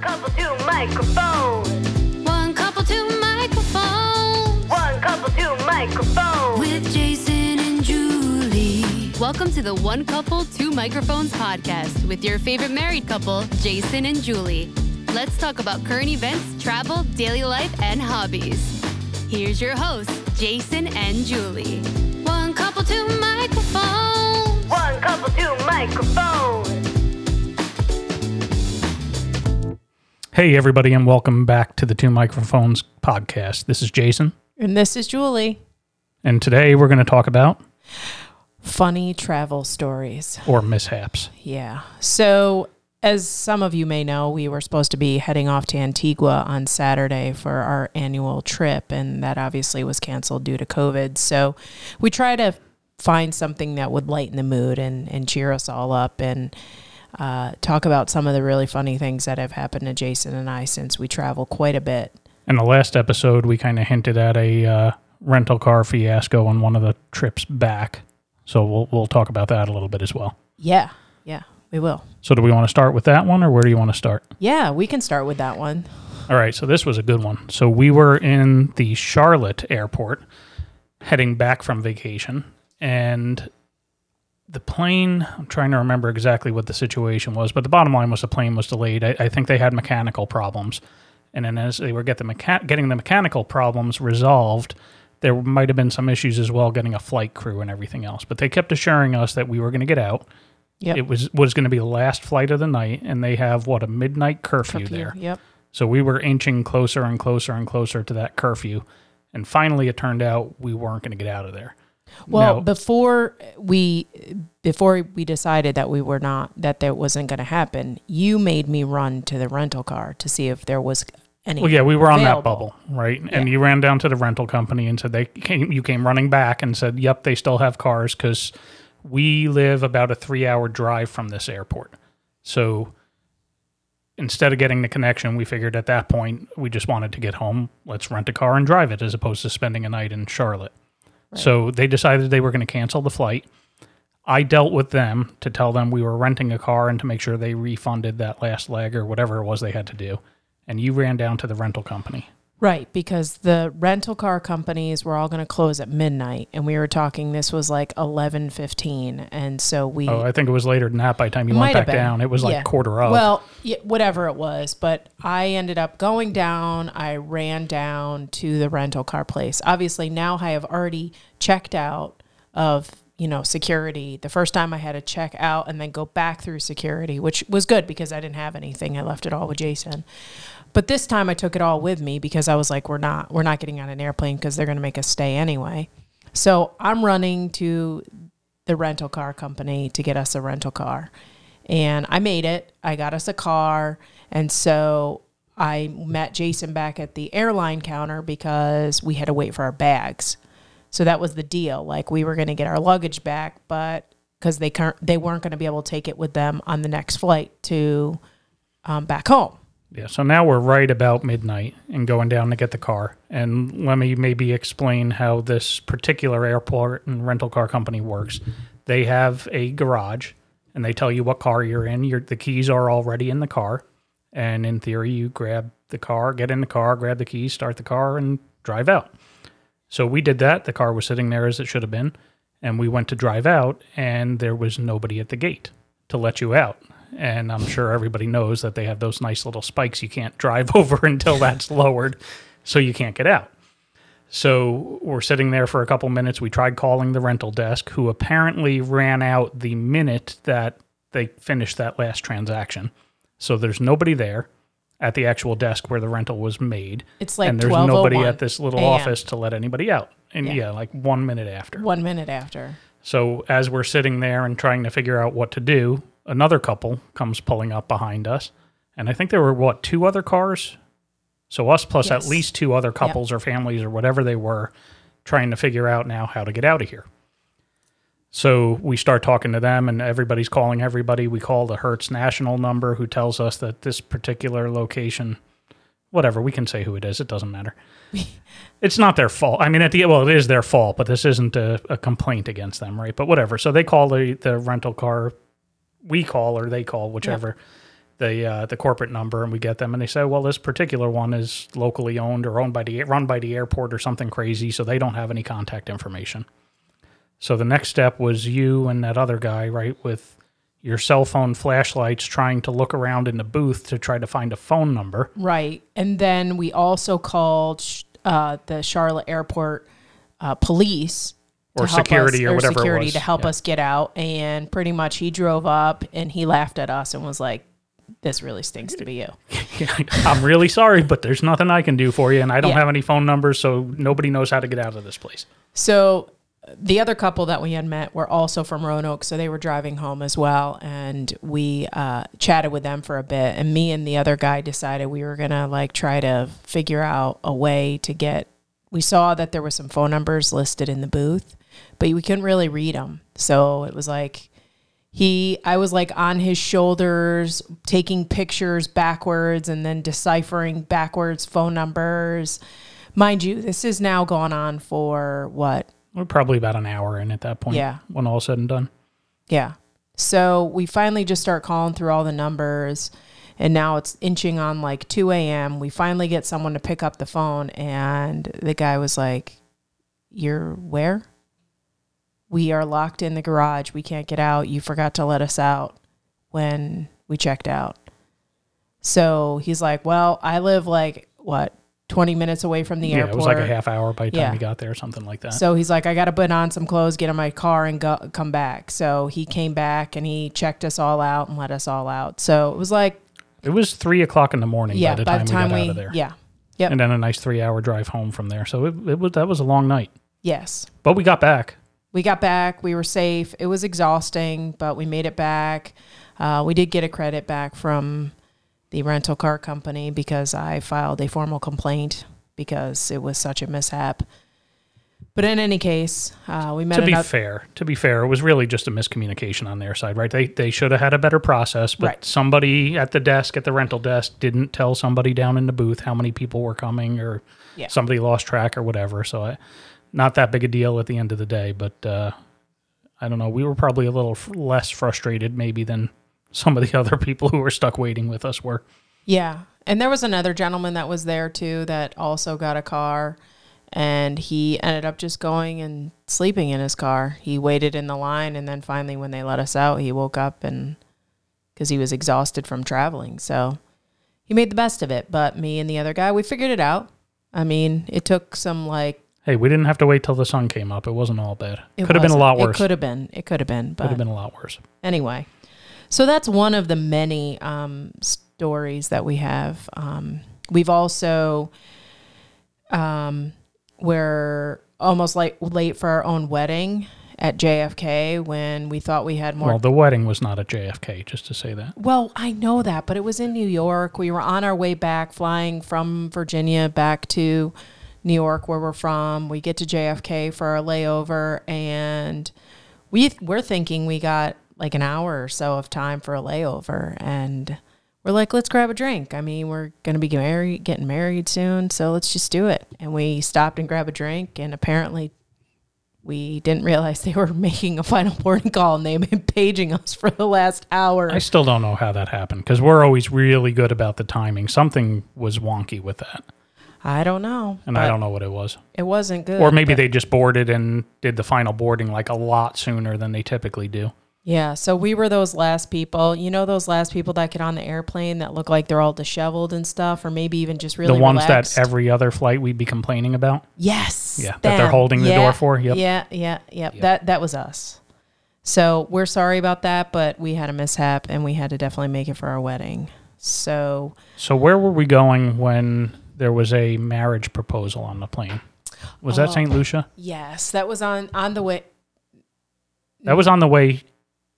One couple, two microphones. One couple, two microphones. One couple, two microphones. With Jason and Julie. Welcome to the One Couple, Two Microphones podcast with your favorite married couple, Jason and Julie. Let's talk about current events, travel, daily life, and hobbies. Here's your hosts, Jason and Julie. One couple, two microphones. One couple, two microphones. Hey, everybody, and welcome back to the Two Microphones podcast. This is Jason, And this is Julie. and today we're going to talk about Funny travel stories. or mishaps. Yeah. So, as some of you may know, we were supposed to be heading off to Antigua on Saturday for our annual trip, and that obviously was canceled due to COVID. So, we try to find something that would lighten the mood and, and cheer us all up and uh, talk about some of the really funny things that have happened to Jason and I since we travel quite a bit. In the last episode, we kind of hinted at a uh, rental car fiasco on one of the trips back. So we'll, we'll talk about that a little bit as well. Yeah. Yeah, we will. So, do we want to start with that one, or where do you want to start? Yeah, we can start with that one. All right, so this was a good one. So we were in the Charlotte airport heading back from vacation and the plane, I'm trying to remember exactly what the situation was, but the bottom line was the plane was delayed. I, I think they had mechanical problems. And then as they were get the mecha- getting the mechanical problems resolved, there might have been some issues as well getting a flight crew and everything else. But they kept assuring us that we were going to get out. Yep. It was was going to be the last flight of the night, and they have what a midnight curfew, Curfew. there. Yep. So we were inching closer and closer and closer to that curfew. And finally, it turned out we weren't going to get out of there. Well, Now- before we before we decided that we were not that that wasn't going to happen, you made me run to the rental car to see if there was any. well, yeah, we were on that bubble, right? And you ran down to the rental company and said they came. You came running back and said, "Yep, they still have cars because we live about a three-hour drive from this airport." So instead of getting the connection, we figured at that point we just wanted to get home. Let's rent a car and drive it, as opposed to spending a night in Charlotte. So they decided they were going to cancel the flight. I dealt with them to tell them we were renting a car and to make sure they refunded that last leg or whatever it was they had to do. And you ran down to the rental company. Right, because the rental car companies were all going to close at midnight, and we were talking. This was like eleven fifteen, and so we Oh, I think it was later than that by the time you went back been. down. It was like Yeah. quarter of. Well, yeah, whatever it was, but I ended up going down. I ran down to the rental car place. Obviously, now I have already checked out of you know security. The first time I had to check out and then go back through security, which was good because I didn't have anything. I left it all with Jason. But this time I took it all with me because I was like, we're not we're not getting on an airplane because they're going to make us stay anyway. So I'm running to the rental car company to get us a rental car. And I made it. I got us a car. And so I met Jason back at the airline counter because we had to wait for our bags. So that was the deal. Like we were going to get our luggage back, but because they can't, they weren't going to be able to take it with them on the next flight to um, back home. Yeah, so now we're right about midnight and going down to get the car. And let me maybe explain how this particular airport and rental car company works. They have a garage and they tell you what car you're in. Your the keys are already in the car. And in theory, you grab the car, get in the car, grab the keys, start the car, and drive out. So we did that. The car was sitting there as it should have been. And we went to drive out, and there was nobody at the gate to let you out. And I'm sure everybody knows that they have those nice little spikes you can't drive over until that's lowered, so you can't get out. So we're sitting there for a couple minutes. We tried calling the rental desk, who apparently ran out the minute that they finished that last transaction. So there's nobody there at the actual desk where the rental was made. It's like and there's oh nobody at this little office to let anybody out. And Yeah. yeah, like one minute after. One minute after. So as we're sitting there and trying to figure out what to do, another couple comes pulling up behind us. And I think there were what, two other cars? So us plus at least two other couples or families or whatever they were trying to figure out now how to get out of here. So we start talking to them and everybody's calling everybody. We call the Hertz National number who tells us that this particular location whatever, we can say who it is, it doesn't matter. it's not their fault. I mean, at the well, it is their fault, but this isn't a, a complaint against them, right? But whatever. So they call the the rental car, we call or they call, whichever. the uh, the corporate number and we get them and they say, well, this particular one is locally owned or owned by the run by the airport or something crazy, so they don't have any contact information. So the next step was you and that other guy, right, with your cell phone flashlights trying to look around in the booth to try to find a phone number. Right. And then we also called uh, the Charlotte Airport uh, police Or security us, or whatever it security was. to help Yeah. us get out. And pretty much he drove up and he laughed at us and was like, "This really stinks to be you." I'm really sorry, but there's nothing I can do for you, and I don't Yeah. have any phone numbers, so nobody knows how to get out of this place. So the other couple that we had met were also from Roanoke, so they were driving home as well, and we uh, chatted with them for a bit. And me and the other guy decided we were gonna like try to figure out a way to get. We saw that there were some phone numbers listed in the booth, but we couldn't really read them. So it was like he i was like on his shoulders taking pictures backwards and then deciphering backwards phone numbers mind you this has now gone on for what We're probably about an hour in at that point. Yeah. When all said and done. yeah so we finally just start calling through all the numbers and now it's inching on like 2 a.m we finally get someone to pick up the phone and the guy was like you're where we are locked in the garage we can't get out you forgot to let us out when we checked out so he's like well i live like what 20 minutes away from the Yeah, airport it was like a half hour by the time Yeah. we got there, something like that. so he's like, I got to put on some clothes, get in my car, and go come back. So he came back and he checked us all out and let us all out. So it was like, it was three o'clock in the morning yeah, by the time, we got out of there. yeah, yep, And then a nice three hour drive home from there. So it, it was that was a long night. yes. But we got back. We got back. We were safe. It was exhausting, but we made it back. Uh, we did get a credit back from the rental car company because I filed a formal complaint because it was such a mishap. But in any case, uh, we met to be another. fair, to be fair, it was really just a miscommunication on their side, right? They they should have had a better process, but Right. somebody at the desk at the rental desk didn't tell somebody down in the booth how many people were coming, or Yeah. somebody lost track or whatever. So, I, not that big a deal at the end of the day, but uh, I don't know. We were probably a little f- less frustrated maybe than some of the other people who were stuck waiting with us were. Yeah. And there was another gentleman that was there too that also got a car and he ended up just going and sleeping in his car. He waited in the line and then finally when they let us out, he woke up and cuz he was exhausted from traveling. So he made the best of it, but me and the other guy, we figured it out. I mean, it took some like Hey, we didn't have to wait till the sun came up. It wasn't all bad. it Could have been a lot worse. It could have been. It could have been, but Could have been a lot worse. anyway so that's one of the many um, stories that we have um, we've also um, we're almost like late for our own wedding at jfk when we thought we had more Well, the wedding was not at JFK, just to say that. well, I know that, but it was in New York. We were on our way back, flying from Virginia back to New York, where we're from. We get to JFK for our layover, and we we're thinking we got like an hour or so of time for a layover, and we're like, let's grab a drink. I mean, we're gonna be married, getting married soon, so let's just do it. And we stopped and grabbed a drink, and apparently we didn't realize they were making a final boarding call and they've been paging us for the last hour. I still don't know how that happened because we're always really good about the timing. Something was wonky with that, I don't know. and I don't know what it was. It wasn't good. Or maybe they just boarded and did the final boarding like a lot sooner than they typically do. Yeah. So we were those last people. You know, those last people that get on the airplane that look like they're all disheveled and stuff, or maybe even just really the ones relaxed. that every other flight we'd be complaining about. Yes. Yeah, that they're them. holding the door for. Yep. Yeah. Yeah. Yep. That that was us. So we're sorry about that, but we had a mishap and we had to definitely make it for our wedding. So So where were we going when there was a marriage proposal on the plane? Was that Oh. St. Lucia? yes, that was on on the way. That was on the way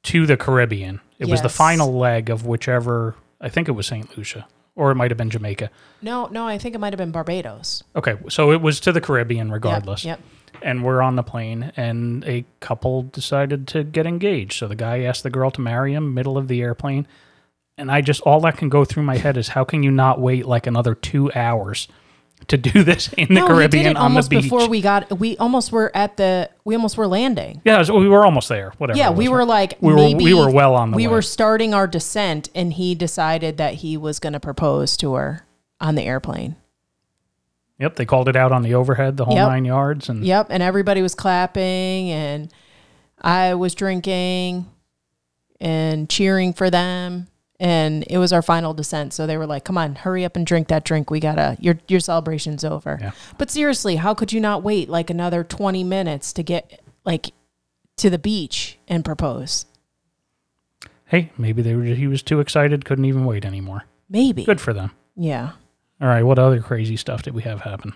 to the Caribbean. It was the Yes. final leg of whichever. I think it was St. Lucia, or it might have been Jamaica. No, no, I think it might have been Barbados. Okay, so it was to the Caribbean Yep, regardless. Yep. And we're on the plane, and a couple decided to get engaged. So the guy asked the girl to marry him, middle of the airplane. And I just, all that can go through my head is how can you not wait like another two hours to do this in the no, Caribbean on almost the beach. before we got. We almost were at the. We almost were landing. yeah, so we were almost there. Whatever. Yeah, we were like we were we were well on the we way. were starting our descent, and he decided that he was going to propose to her on the airplane. Yep, they called it out on the overhead, the whole Yep. nine yards, and Yep, and everybody was clapping, and I was drinking and cheering for them. And it was our final descent, so they were like, "Come on, hurry up and drink that drink. We gotta your your celebration's over." Yeah. But seriously, how could you not wait like another twenty minutes to get like to the beach and propose? hey, maybe they were he was too excited, couldn't even wait anymore. Maybe. Good for them. Yeah. All right, what other crazy stuff did we have happen?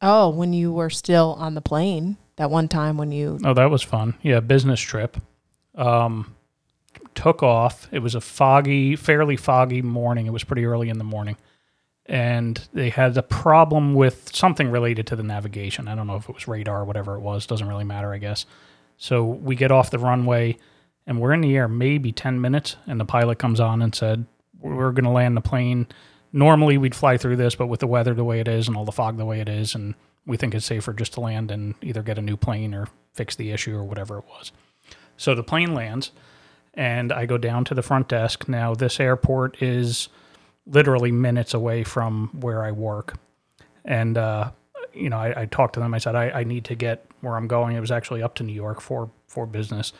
Oh, when you were still on the plane that one time when you Oh, that was fun. Yeah, business trip. Um, took off. It was a foggy, fairly foggy morning. It was pretty early in the morning. And they had a problem with something related to the navigation. I don't know if it was radar whatever it was. Doesn't really matter, I guess. So we get off the runway and we're in the air maybe 10 minutes. And the pilot comes on and said, We're going to land the plane. Normally we'd fly through this, but with the weather the way it is and all the fog the way it is, and we think it's safer just to land and either get a new plane or fix the issue or whatever it was. So the plane lands, and I go down to the front desk. Now, this airport is literally minutes away from where I work. And, uh, you know, I, I talked to them. I said, I, I need to get where I'm going. It was actually up to New York for, for business.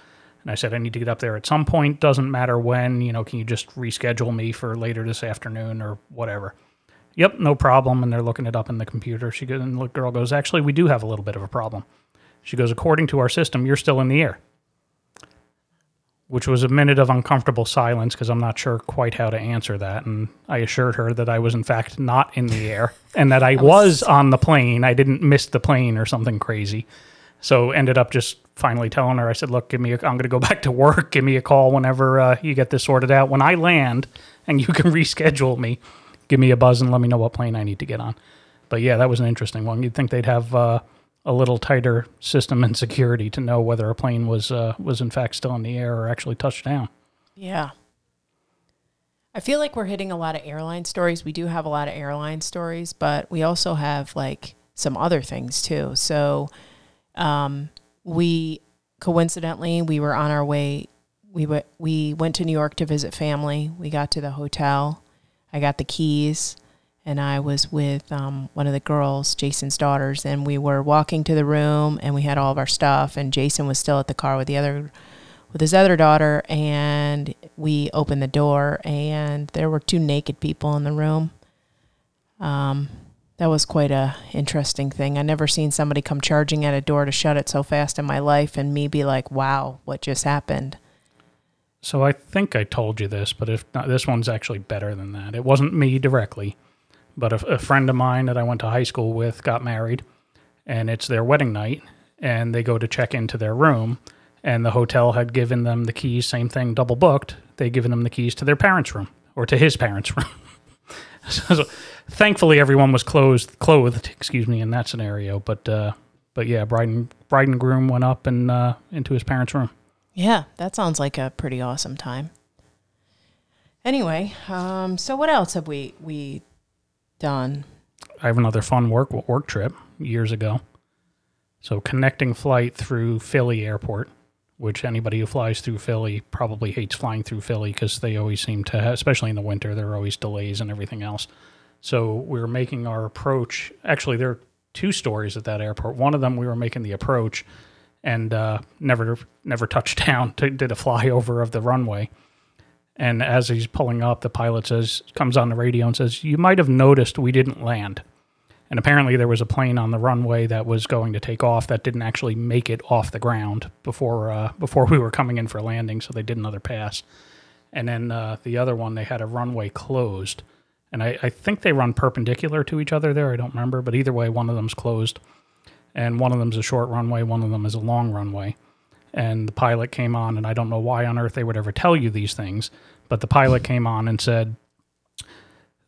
And I said, I need to get up there at some point. Doesn't matter when. You know, can you just reschedule me for later this afternoon or whatever? Yep, no problem. And they're looking it up in the computer. She goes, and the girl goes, Actually, we do have a little bit of a problem. She goes, According to our system, you're still in the air. Which was a minute of uncomfortable silence because I'm not sure quite how to answer that. And I assured her that I was, in fact, not in the air and that I was on the plane. I didn't miss the plane or something crazy. So ended up just finally telling her, I said, look, give me, a, I'm going to go back to work. Give me a call whenever uh, you get this sorted out. When I land and you can reschedule me, give me a buzz and let me know what plane I need to get on. But yeah, that was an interesting one. You'd think they'd have uh, a little tighter system and security to know whether a plane was uh, was in fact still in the air or actually touched down. Yeah. I feel like we're hitting a lot of airline stories. We do have a lot of airline stories, but we also have like some other things too. So, um, we coincidentally we were on our way. We w- we went to New York to visit family. We got to the hotel. I got the keys, and I was with um, one of the girls, Jason's daughters, and we were walking to the room, and we had all of our stuff, and Jason was still at the car with the other with his other daughter and we opened the door and there were two naked people in the room. Um, that was quite a interesting thing. I never seen somebody come charging at a door to shut it so fast in my life and me be like wow what just happened? So I think I told you this, but if not, this one's actually better than that. It wasn't me directly, but a, a friend of mine that I went to high school with got married, and it's their wedding night, and they go to check into their room, and the hotel had given them the keys. Same thing, double booked. They given them the keys to their parents' room or to his parents' room. so, so thankfully, everyone was closed, clothed. Excuse me, in that scenario. But uh, but yeah, bride and bride and groom went up and uh, into his parents' room. yeah that sounds like a pretty awesome time anyway um, so what else have we we done I have another fun work work trip years ago. So connecting flight through Philly Airport, which anybody who flies through Philly probably hates flying through Philly because they always seem to, especially in the winter, there are always delays and everything else. So we were making our approach. Actually, there are two stories at that airport. One of them, we were making the approach and uh, never never touched down. Did a flyover of the runway. And as he's pulling up, the pilot says, comes on the radio and says, "You might have noticed we didn't land." And apparently, there was a plane on the runway that was going to take off that didn't actually make it off the ground before uh, before we were coming in for landing. So they did another pass. And then uh, the other one, they had a runway closed, and I, I think they run perpendicular to each other there. I don't remember, but either way, one of them's closed, and one of them's a short runway, one of them is a long runway. And the pilot came on, and I don't know why on earth they would ever tell you these things, but the pilot came on and said,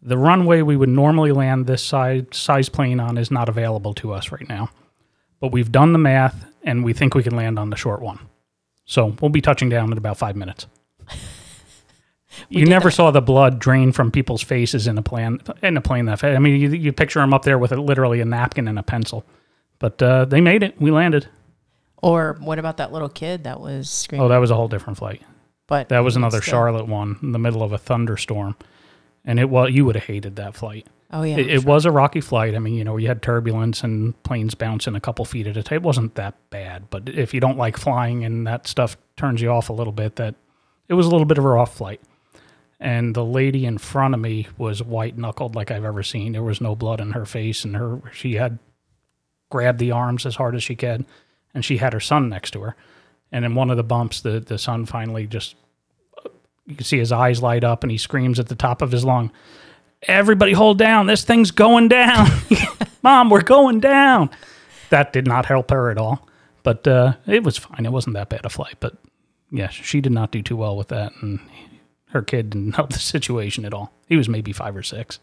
the runway we would normally land this size, size plane on is not available to us right now. But we've done the math and we think we can land on the short one. So we'll be touching down in about five minutes. you never saw the blood drain from people's faces in a plane in a plane that. I mean, you, you picture them up there with a, literally a napkin and a pencil, but uh, they made it. We landed. Or what about that little kid that was screaming? Oh, that was a whole different flight. but That was another still- Charlotte one in the middle of a thunderstorm, and it was you would have hated that flight. Oh yeah, It, it was a rocky flight. I mean, you know, you had turbulence and planes bouncing a couple feet at a time. It wasn't that bad, but if you don't like flying and that stuff turns you off a little bit, that it was a little bit of a rough flight. And the lady in front of me was white knuckled like I've ever seen. There was no blood in her face, and her she had grabbed the arms as hard as she could, and she had her son next to her. And in one of the bumps, the the son finally just you can see his eyes light up, and he screams at the top of his lung everybody hold down. This thing's going down. Mom, we're going down. That did not help her at all. But uh, it was fine. It wasn't that bad a flight. But yeah, she did not do too well with that. And her kid didn't help the situation at all. He was maybe five or six.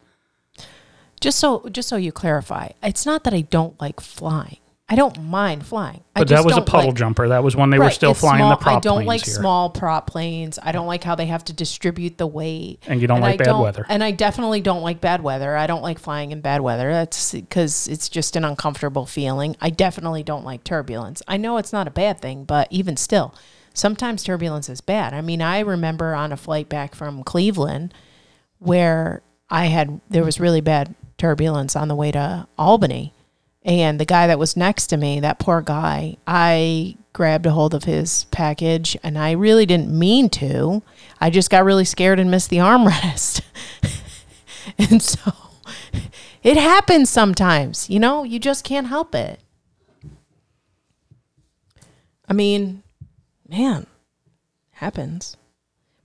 just so just so you clarify, it's not that I don't like flying. I don't mind flying. I But that just was a don't puddle like- jumper. That was when they were Right, still it's flying small- the prop I don't planes like here. small prop planes. I don't like how they have to distribute the weight. And you don't like I bad weather. And I definitely don't like bad weather. I don't like flying in bad weather. That's because it's just an uncomfortable feeling. I definitely don't like turbulence. I know it's not a bad thing, but even still, sometimes turbulence is bad. I mean, I remember on a flight back from Cleveland where I had there was really bad turbulence on the way to Albany. And the guy that was next to me, that poor guy, I grabbed a hold of his package and I really didn't mean to. I just got really scared and missed the armrest. and so it happens sometimes, you know, you just can't help it. I mean, man, happens.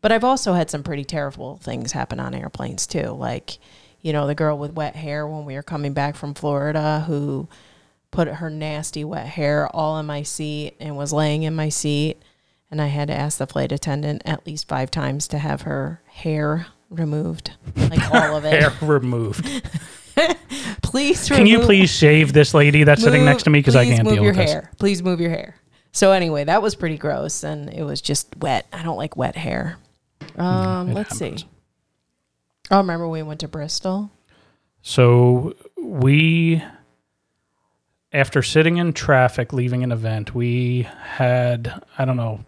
But I've also had some pretty terrible things happen on airplanes too. Like, you know, the girl with wet hair when we were coming back from Florida who put her nasty wet hair all in my seat and was laying in my seat. And I had to ask the flight attendant at least five times to have her hair removed, like all of it. Hair removed. Please, remove, Can you please shave this lady that's sitting next to me because I can't move deal your with this. hair. Please move your hair. So anyway, that was pretty gross, and it was just wet. I don't like wet hair. Um, it let's happens. see. Oh, remember we went to Bristol? So we, after sitting in traffic, leaving an event, we had, I don't know,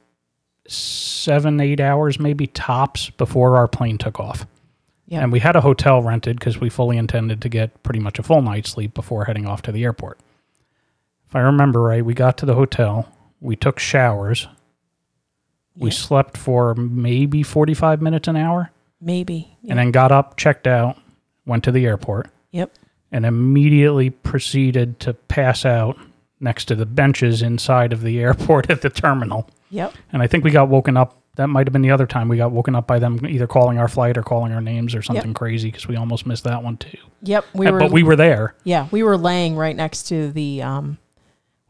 seven, eight hours maybe tops before our plane took off. Yeah. And we had a hotel rented because we fully intended to get pretty much a full night's sleep before heading off to the airport. If I remember right, we got to the hotel, we took showers, we slept for maybe 45 minutes an hour, Maybe. and then got up, checked out, went to the airport Yep. and immediately proceeded to pass out next to the benches inside of the airport at the terminal. Yep. And I think we got woken up. That might have been the other time we got woken up by them either calling our flight or calling our names or something crazy because we almost missed that one too. Yep. We Uh, were. but we were there. Yeah, we were laying right next to the. Um,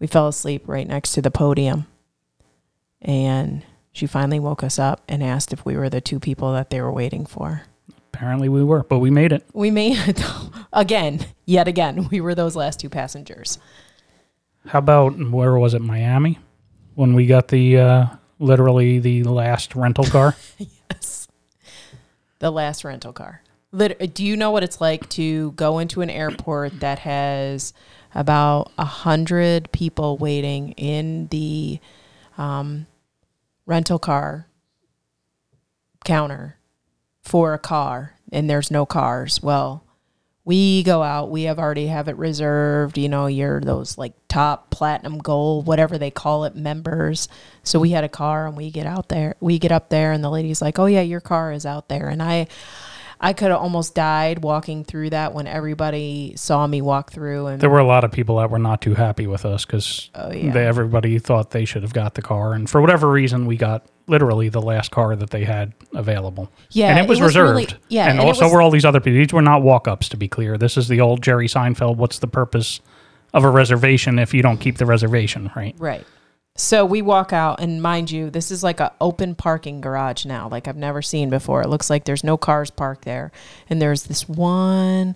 we fell asleep right next to the podium, and she finally woke us up and asked if we were the two people that they were waiting for. Apparently we were, but we made it. We made it again, yet again. We were those last two passengers. How about where was it? Miami, when we got the uh, literally the last rental car. Yes. The last rental car. Lit- Do you know what it's like to go into an airport that has about a hundred people waiting in the um, rental car counter for a car, and there's no cars? Well, we go out. We have already have it reserved. You know, you're those like top platinum gold, whatever they call it, members. So we had a car, and we get out there. We get up there, and the lady's like, "Oh yeah, your car is out there." And I, I could have almost died walking through that when everybody saw me walk through. And There were a lot of people that were not too happy with us because Oh, yeah. everybody thought they should have got the car, and for whatever reason, we got literally the last car that they had available. Yeah, and it was, really- reserved. yeah, and, and it also was- were all these other people. These were not walk ups, to be clear. This is the old Jerry Seinfeld. What's the purpose of a reservation if you don't keep the reservation, right? Right. So we walk out, and mind you, this is like a open parking garage now, like I've never seen before. It looks like there's no cars parked there, and there's this one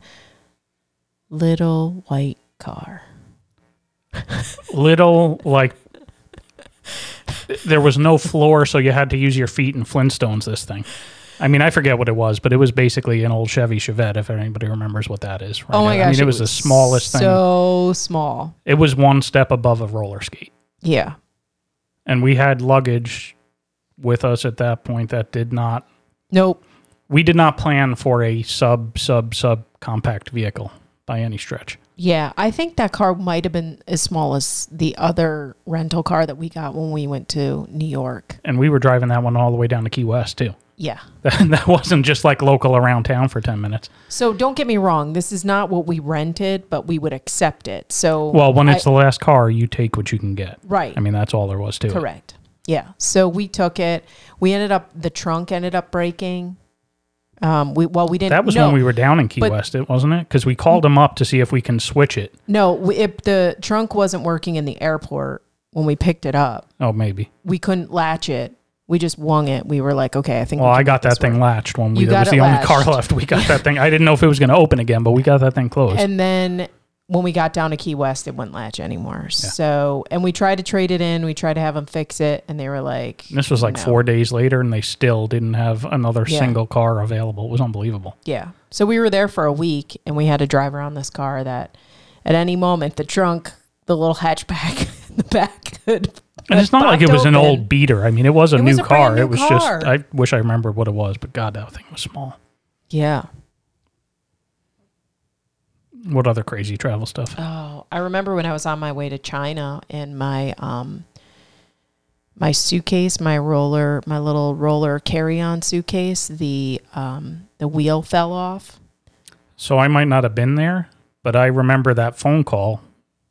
little white car. Little like. There was no floor, so you had to use your feet and Flintstones this thing. I mean, I forget what it was, but it was basically an old Chevy Chevette, if anybody remembers what that is. Right? Oh my gosh! I mean, it, was, the smallest thing. So small. It was one step above a roller skate. Yeah. And we had luggage with us at that point that did not, Nope. we did not plan for a sub, sub, sub compact vehicle by any stretch. Yeah, I think that car might have been as small as the other rental car that we got when we went to New York. And we were driving that one all the way down to Key West, too. Yeah. That, wasn't just like local around town for 10 minutes. So don't get me wrong, this is not what we rented, but we would accept it. So Well, when it's I- the last car, you take what you can get. right. I mean, that's all there was to it. Correct. Yeah. So we took it. We ended up the trunk ended up breaking. Um, we well we didn't. That was no, when we were down in Key but- West, it wasn't it? Because we called them up to see if we can switch it. No, we, it, the trunk wasn't working in the airport when we picked it up. Oh, maybe. We couldn't latch it. We just wung it. We were like, okay, I think. Well, we I got that thing work. latched when we. You That got was it the only car left. We got that thing. I didn't know if it was going to open again, but we got that thing closed. And then when we got down to Key West, it wouldn't latch anymore. So, and we tried to trade it in. We tried to have them fix it, and they were like, And this was like no. four days later, and they still didn't have another Yeah. single car available. It was unbelievable. Yeah. So we were there for a week and we had to drive around this car that at any moment the trunk, the little hatchback in the back could And it's not like it was an open. old beater. I mean, it was a It new was a car. new it was car. just. I wish I remembered what it was, but God, that thing was small. Yeah. What other crazy travel stuff? Oh, I remember when I was on my way to China and my um my suitcase, my roller, my little roller carry-on suitcase, the um the wheel fell off. So I might not have been there, but I remember that phone call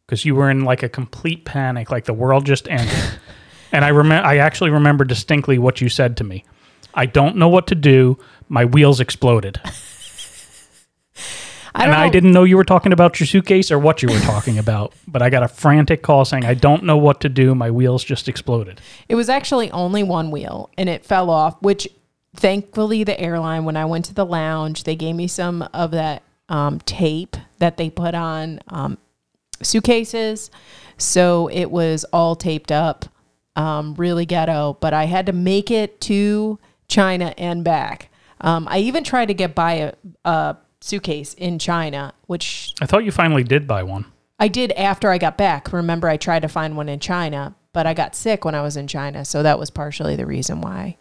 because you were in like a complete panic, like the world just ended. and I remember, I actually remember distinctly what you said to me. I don't know what to do. My wheels exploded, I and don't I didn't know you were talking about your suitcase or what you were talking about. But I got a frantic call saying, "I don't know what to do. My wheels just exploded." It was actually only one wheel and it fell off, which thankfully the airline, when I went to the lounge, they gave me some of that um, tape that they put on um, suitcases. So it was all taped up, um, really ghetto, but I had to make it to China and back. Um, I even tried to get by a, a suitcase in China, which I thought you finally did buy one. I did after I got back. Remember, I tried to find one in China, but I got sick when I was in China. So that was partially the reason why.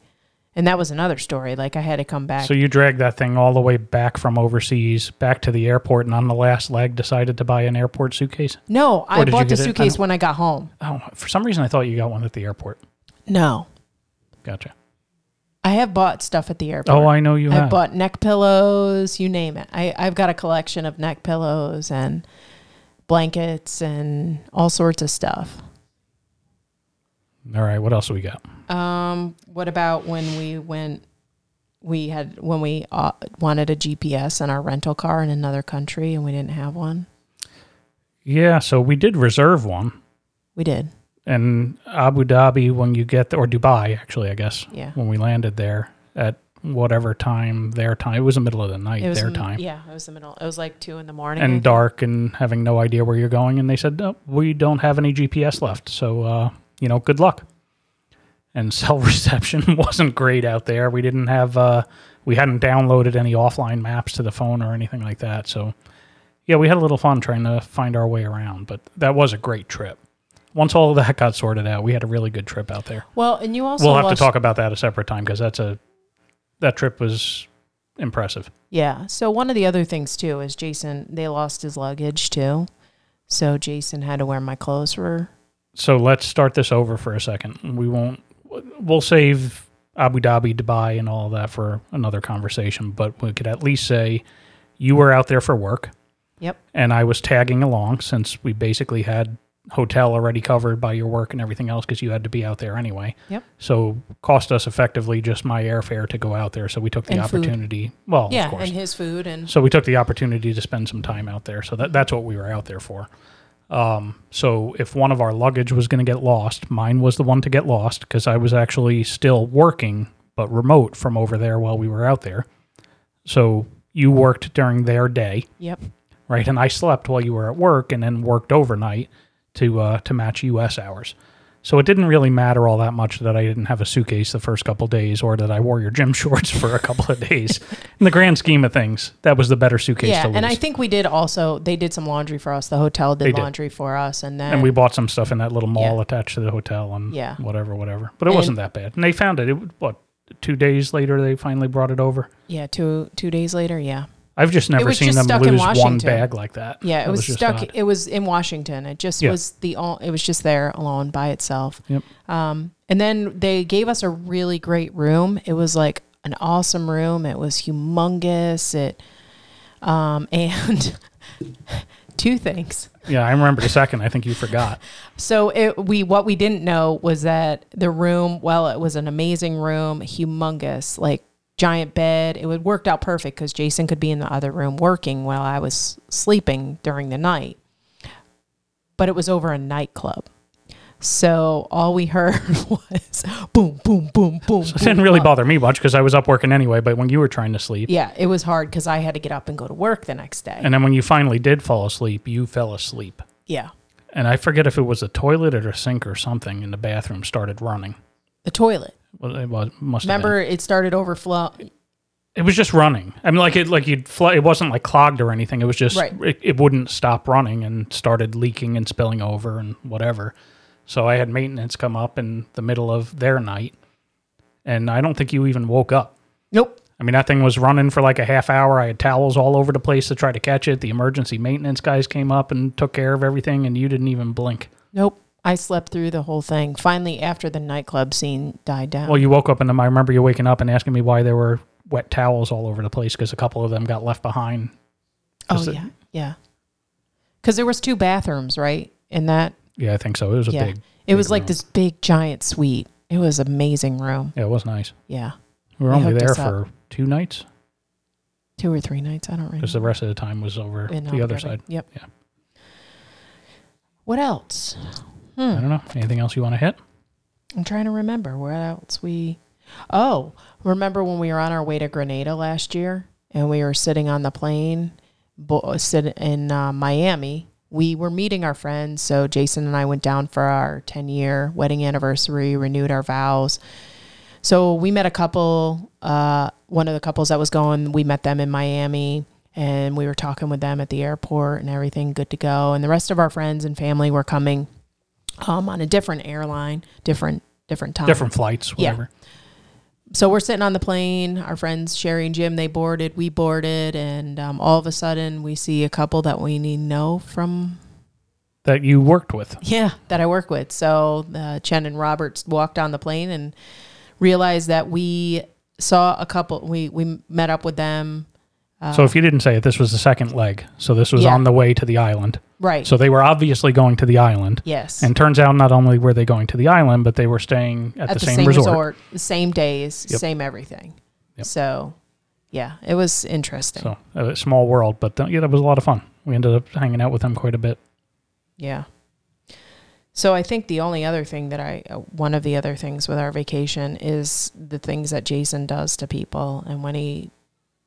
And that was another story. Like I had to come back. So you dragged that thing all the way back from overseas, back to the airport, and on the last leg decided to buy an airport suitcase. no, I Or bought the it? I suitcase when I got home. Oh, for some reason I thought you got one at the airport. No, Gotcha. I have bought stuff at the airport. Oh, I know you I've have. bought neck pillows, you name it. I, I've got a collection of neck pillows and blankets and all sorts of stuff. All right, what else do we got? Um, what about when we went? We had when we uh, wanted a GPS in our rental car in another country, and we didn't have one. Yeah, so we did reserve one. We did. And Abu Dhabi, when you get there, or Dubai, actually, I guess, Yeah. when we landed there at whatever time their time, it was the middle of the night, was their time, Yeah, it was the middle. It was like two in the morning. And dark and having no idea where you're going. And they said, no, we don't have any GPS left. So, uh, you know, good luck. And cell reception wasn't great out there. We didn't have, uh, we hadn't downloaded any offline maps to the phone or anything like that. So, yeah, we had a little fun trying to find our way around, but that was a great trip. Once all of that got sorted out, we had a really good trip out there. Well, and you also we'll have to talk about that a separate time because that's a that trip was impressive. Yeah. So one of the other things too is Jason. They lost his luggage too, so Jason had to wear my clothes for. So let's start this over for a second. We won't. We'll save Abu Dhabi, Dubai, and all that for another conversation. But we could at least say you were out there for work, Yep. and I was tagging along since we basically had hotel already covered by your work and everything else because you had to be out there anyway. Yep. So cost us effectively just my airfare to go out there. So we took the And food. opportunity. Well, Yeah, of course. and his food and So we took the opportunity to spend some time out there. So that, that's what we were out there for. Um, so if one of our luggage was going to get lost, mine was the one to get lost because I was actually still working, but remote from over there while we were out there. So you worked during their day, yep. right? And I slept while you were at work and then worked overnight to uh, to match U.S. hours. So it didn't really matter all that much that I didn't have a suitcase the first couple days or that I wore your gym shorts for a couple of days. In the grand scheme of things, that was the better suitcase Yeah, to lose. and I think we did also. They did some laundry for us. The hotel did, did. laundry for us, and then and we bought some stuff in that little mall Yeah. attached to the hotel and Yeah. whatever, whatever. But it And- wasn't that bad. And they found it. It what two days later they finally brought it over. yeah, two two days later, yeah, I've just never seen just them lose one bag like that. yeah. It was, just stuck. odd. It was in Washington. It just Yeah. was the. all It was just there alone by itself. Yep. Um, and then they gave us a really great room. It was like an awesome room. It was humongous. It, um, and two things. Yeah, I remember the second. I think you forgot. So it, we what we didn't know was that the room, well, it was an amazing room, humongous, like giant bed. It would worked out perfect because Jason could be in the other room working while I was sleeping during the night. But it was over a nightclub. So all we heard was boom, boom, boom, boom. It didn't really bother me much because I was up working anyway. But when you were trying to sleep, Yeah, it was hard because I had to get up and go to work the next day. and then when you finally did fall asleep, you fell asleep. yeah, And I forget if it was a toilet or a sink or something in the bathroom started running. the toilet. Well, it was must have. Remember, it started overflow. It was just running. I mean, like it, like you'd fly. It wasn't like clogged or anything. It was just Right. it, it wouldn't stop running and started leaking and spilling over and whatever. So I had maintenance come up in the middle of their night, and I don't think you even woke up. Nope. I mean, that thing was running for like a half hour. I had towels all over the place to try to catch it. The emergency maintenance guys came up and took care of everything, and you didn't even blink. Nope. I slept through the whole thing. Finally, after the nightclub scene died down. Well, you woke up, and I remember you waking up and asking me why there were wet towels all over the place because a couple of them got left behind. oh yeah, yeah. Because there was two bathrooms, right? In that, Yeah, I think so. It was a yeah, big. it was big like room. this big giant suite. It was amazing room. Yeah, it was nice. Yeah, We were They only there for two nights two or three nights. I don't remember. because the rest of the time was over In the other side. Yep. Yeah. What else? I don't know. Anything else you want to hit? I'm trying to remember where else we. Oh, remember when we were on our way to Grenada last year and we were sitting on the plane, bo- sit in uh, Miami. We were meeting our friends, so Jason and I went down for our 10 year wedding anniversary, renewed our vows. So we met a couple. Uh, one of the couples that was going, we met them in Miami, and we were talking with them at the airport and everything, good to go. And the rest of our friends and family were coming um, on a different airline, different different time. Different flights, Yeah. whatever. So we're sitting on the plane. Our friends Sherry and Jim they boarded, we boarded, and um, all of a sudden we see a couple that we need know from That you worked with. yeah that I work with. So uh, Chen and Roberts walked on the plane and realized that we saw a couple. We we met up with them. so if you didn't say it, this was the second leg. So this was Uh, Yeah. on the way to the island. Right. So they were obviously going to the island. yes. And turns out not only were they going to the island, but they were staying at, at the, same, resort. the same days, Yep. same everything. Yep. So yeah, it was interesting. So a small world, but uh, yeah, that was a lot of fun. We ended up hanging out with them quite a bit. Yeah. So I think the only other thing that I, uh, one of the other things with our vacation is the things that Jason does to people. And when he,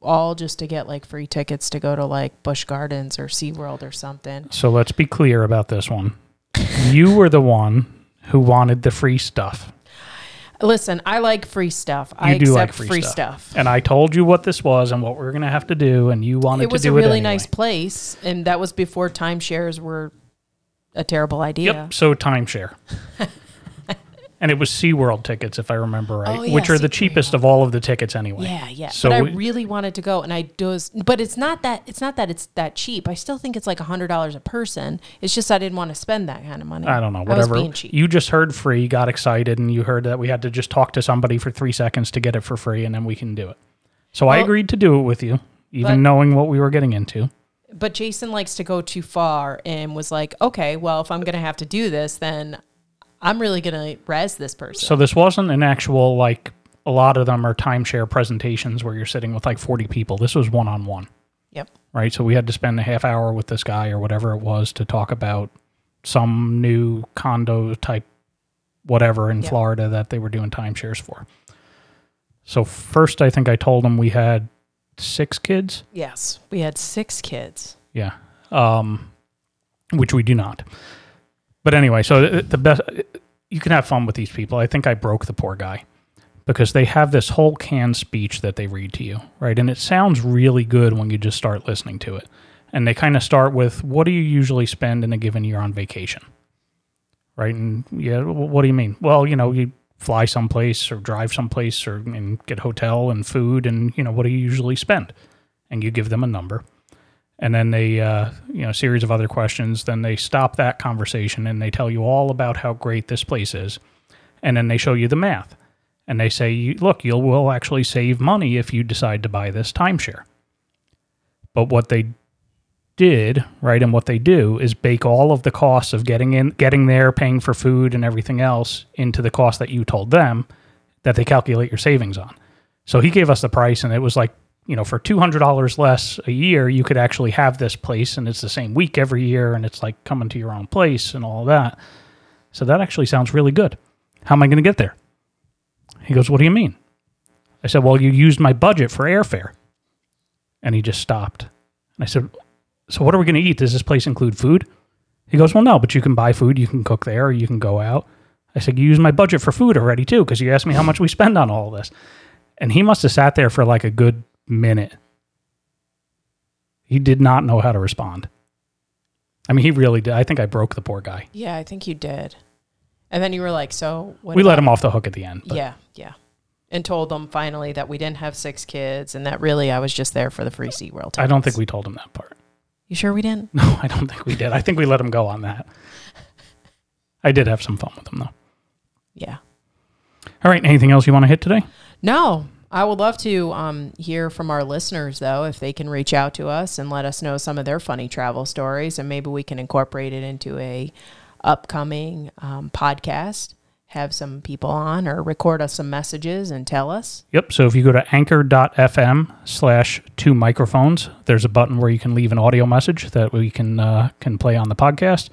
all just to get like free tickets to go to like Busch Gardens or SeaWorld or something. So let's be clear about this one. you were the one who wanted the free stuff. Listen, I like free stuff. I You do accept like free free, stuff. stuff. And I told you what this was and what we are going to have to do, and you wanted It was to a do really it anyway. nice place. And that was before timeshares were a terrible idea. Yep. So timeshare. and it was SeaWorld tickets, if I remember right, Oh, yeah, which are the cheapest of all of the tickets anyway. Yeah, yeah. So but I really wanted to go, and I does. But it's not that. It's not that it's that cheap. I still think it's like a hundred dollars a person. It's just I didn't want to spend that kind of money. I don't know, whatever. being cheap. You just heard free, got excited, and you heard that we had to just talk to somebody for three seconds to get it for free, and then we can do it. So I agreed to do it with you, even But- knowing what we were getting into. But Jason likes to go too far, and was like, okay, well, if I'm gonna have to do this, then I'm really gonna res this person. So this wasn't an actual like a lot of them are timeshare presentations where you're sitting with like 40 people. This was one on one, yep. right? So we had to spend a half hour with this guy or whatever it was to talk about some new condo type whatever in Yeah. Florida that they were doing timeshares for. So first I think I told him we had six kids. Yes, we had six kids. Yeah. Um, which we do not. But anyway, so the, the best you can have fun with these people. I think I broke the poor guy because they have this whole canned speech that they read to you, right? And it sounds really good when you just start listening to it. And they kind of start with, "What do you usually spend in a given year on vacation?" Right? And yeah, what do you mean? Well, you know, you fly someplace or drive someplace or and get hotel and food, and you know, what do you usually spend? And you give them a number and then they uh, you know series of other questions. Then they stop that conversation and they tell you all about how great this place is. And then they show you the math. And they say look you will actually save money if you decide to buy this timeshare. But what they did right and what they do is bake all of the costs of getting in getting there paying for food and everything else into the cost that you told them that they calculate your savings on. So he gave us the price and it was like you know, for two hundred dollars less a year, you could actually have this place, and it's the same week every year, and it's like coming to your own place and all that. So that actually sounds really good. How am I going to get there? He goes, What do you mean? I said, Well, you used my budget for airfare. And he just stopped. And I said, So what are we going to eat? Does this place include food? He goes, Well, no, but you can buy food, you can cook there, or you can go out. I said, You used my budget for food already, too, because you asked me how much we spend on all this. And he must have sat there for like a good minute. He did not know how to respond. I mean, he really did. I think I broke the poor guy. Yeah, I think you did. And then you were like, so what we let him off the hook at the end. but- Yeah, yeah. And told them finally that we didn't have six kids and that really I was just there for the free SeaWorld I don't think we told him that part. You sure we didn't? No, I don't think we did. I think we let him go on that. I did have some fun with him, though. Yeah. All right. Anything else you want to hit today? No, I would love to um, hear from our listeners, though, if they can reach out to us and let us know some of their funny travel stories, and maybe we can incorporate it into a upcoming um, podcast. Have some people on or record us some messages and tell us. Yep. So if you go to anchor.fm slash two microphones, there's a button where you can leave an audio message that we can uh, can play on the podcast.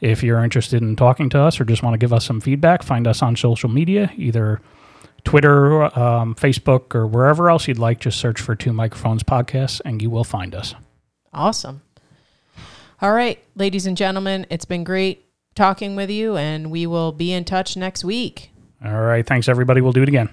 If you're interested in talking to us or just want to give us some feedback, find us on social media, either Twitter, um, Facebook, or wherever else you'd like. Just search for Two Microphones Podcast and you will find us. Awesome. All right, ladies and gentlemen, it's been great talking with you, and we will be in touch next week. All right. Thanks, everybody. We'll do it again.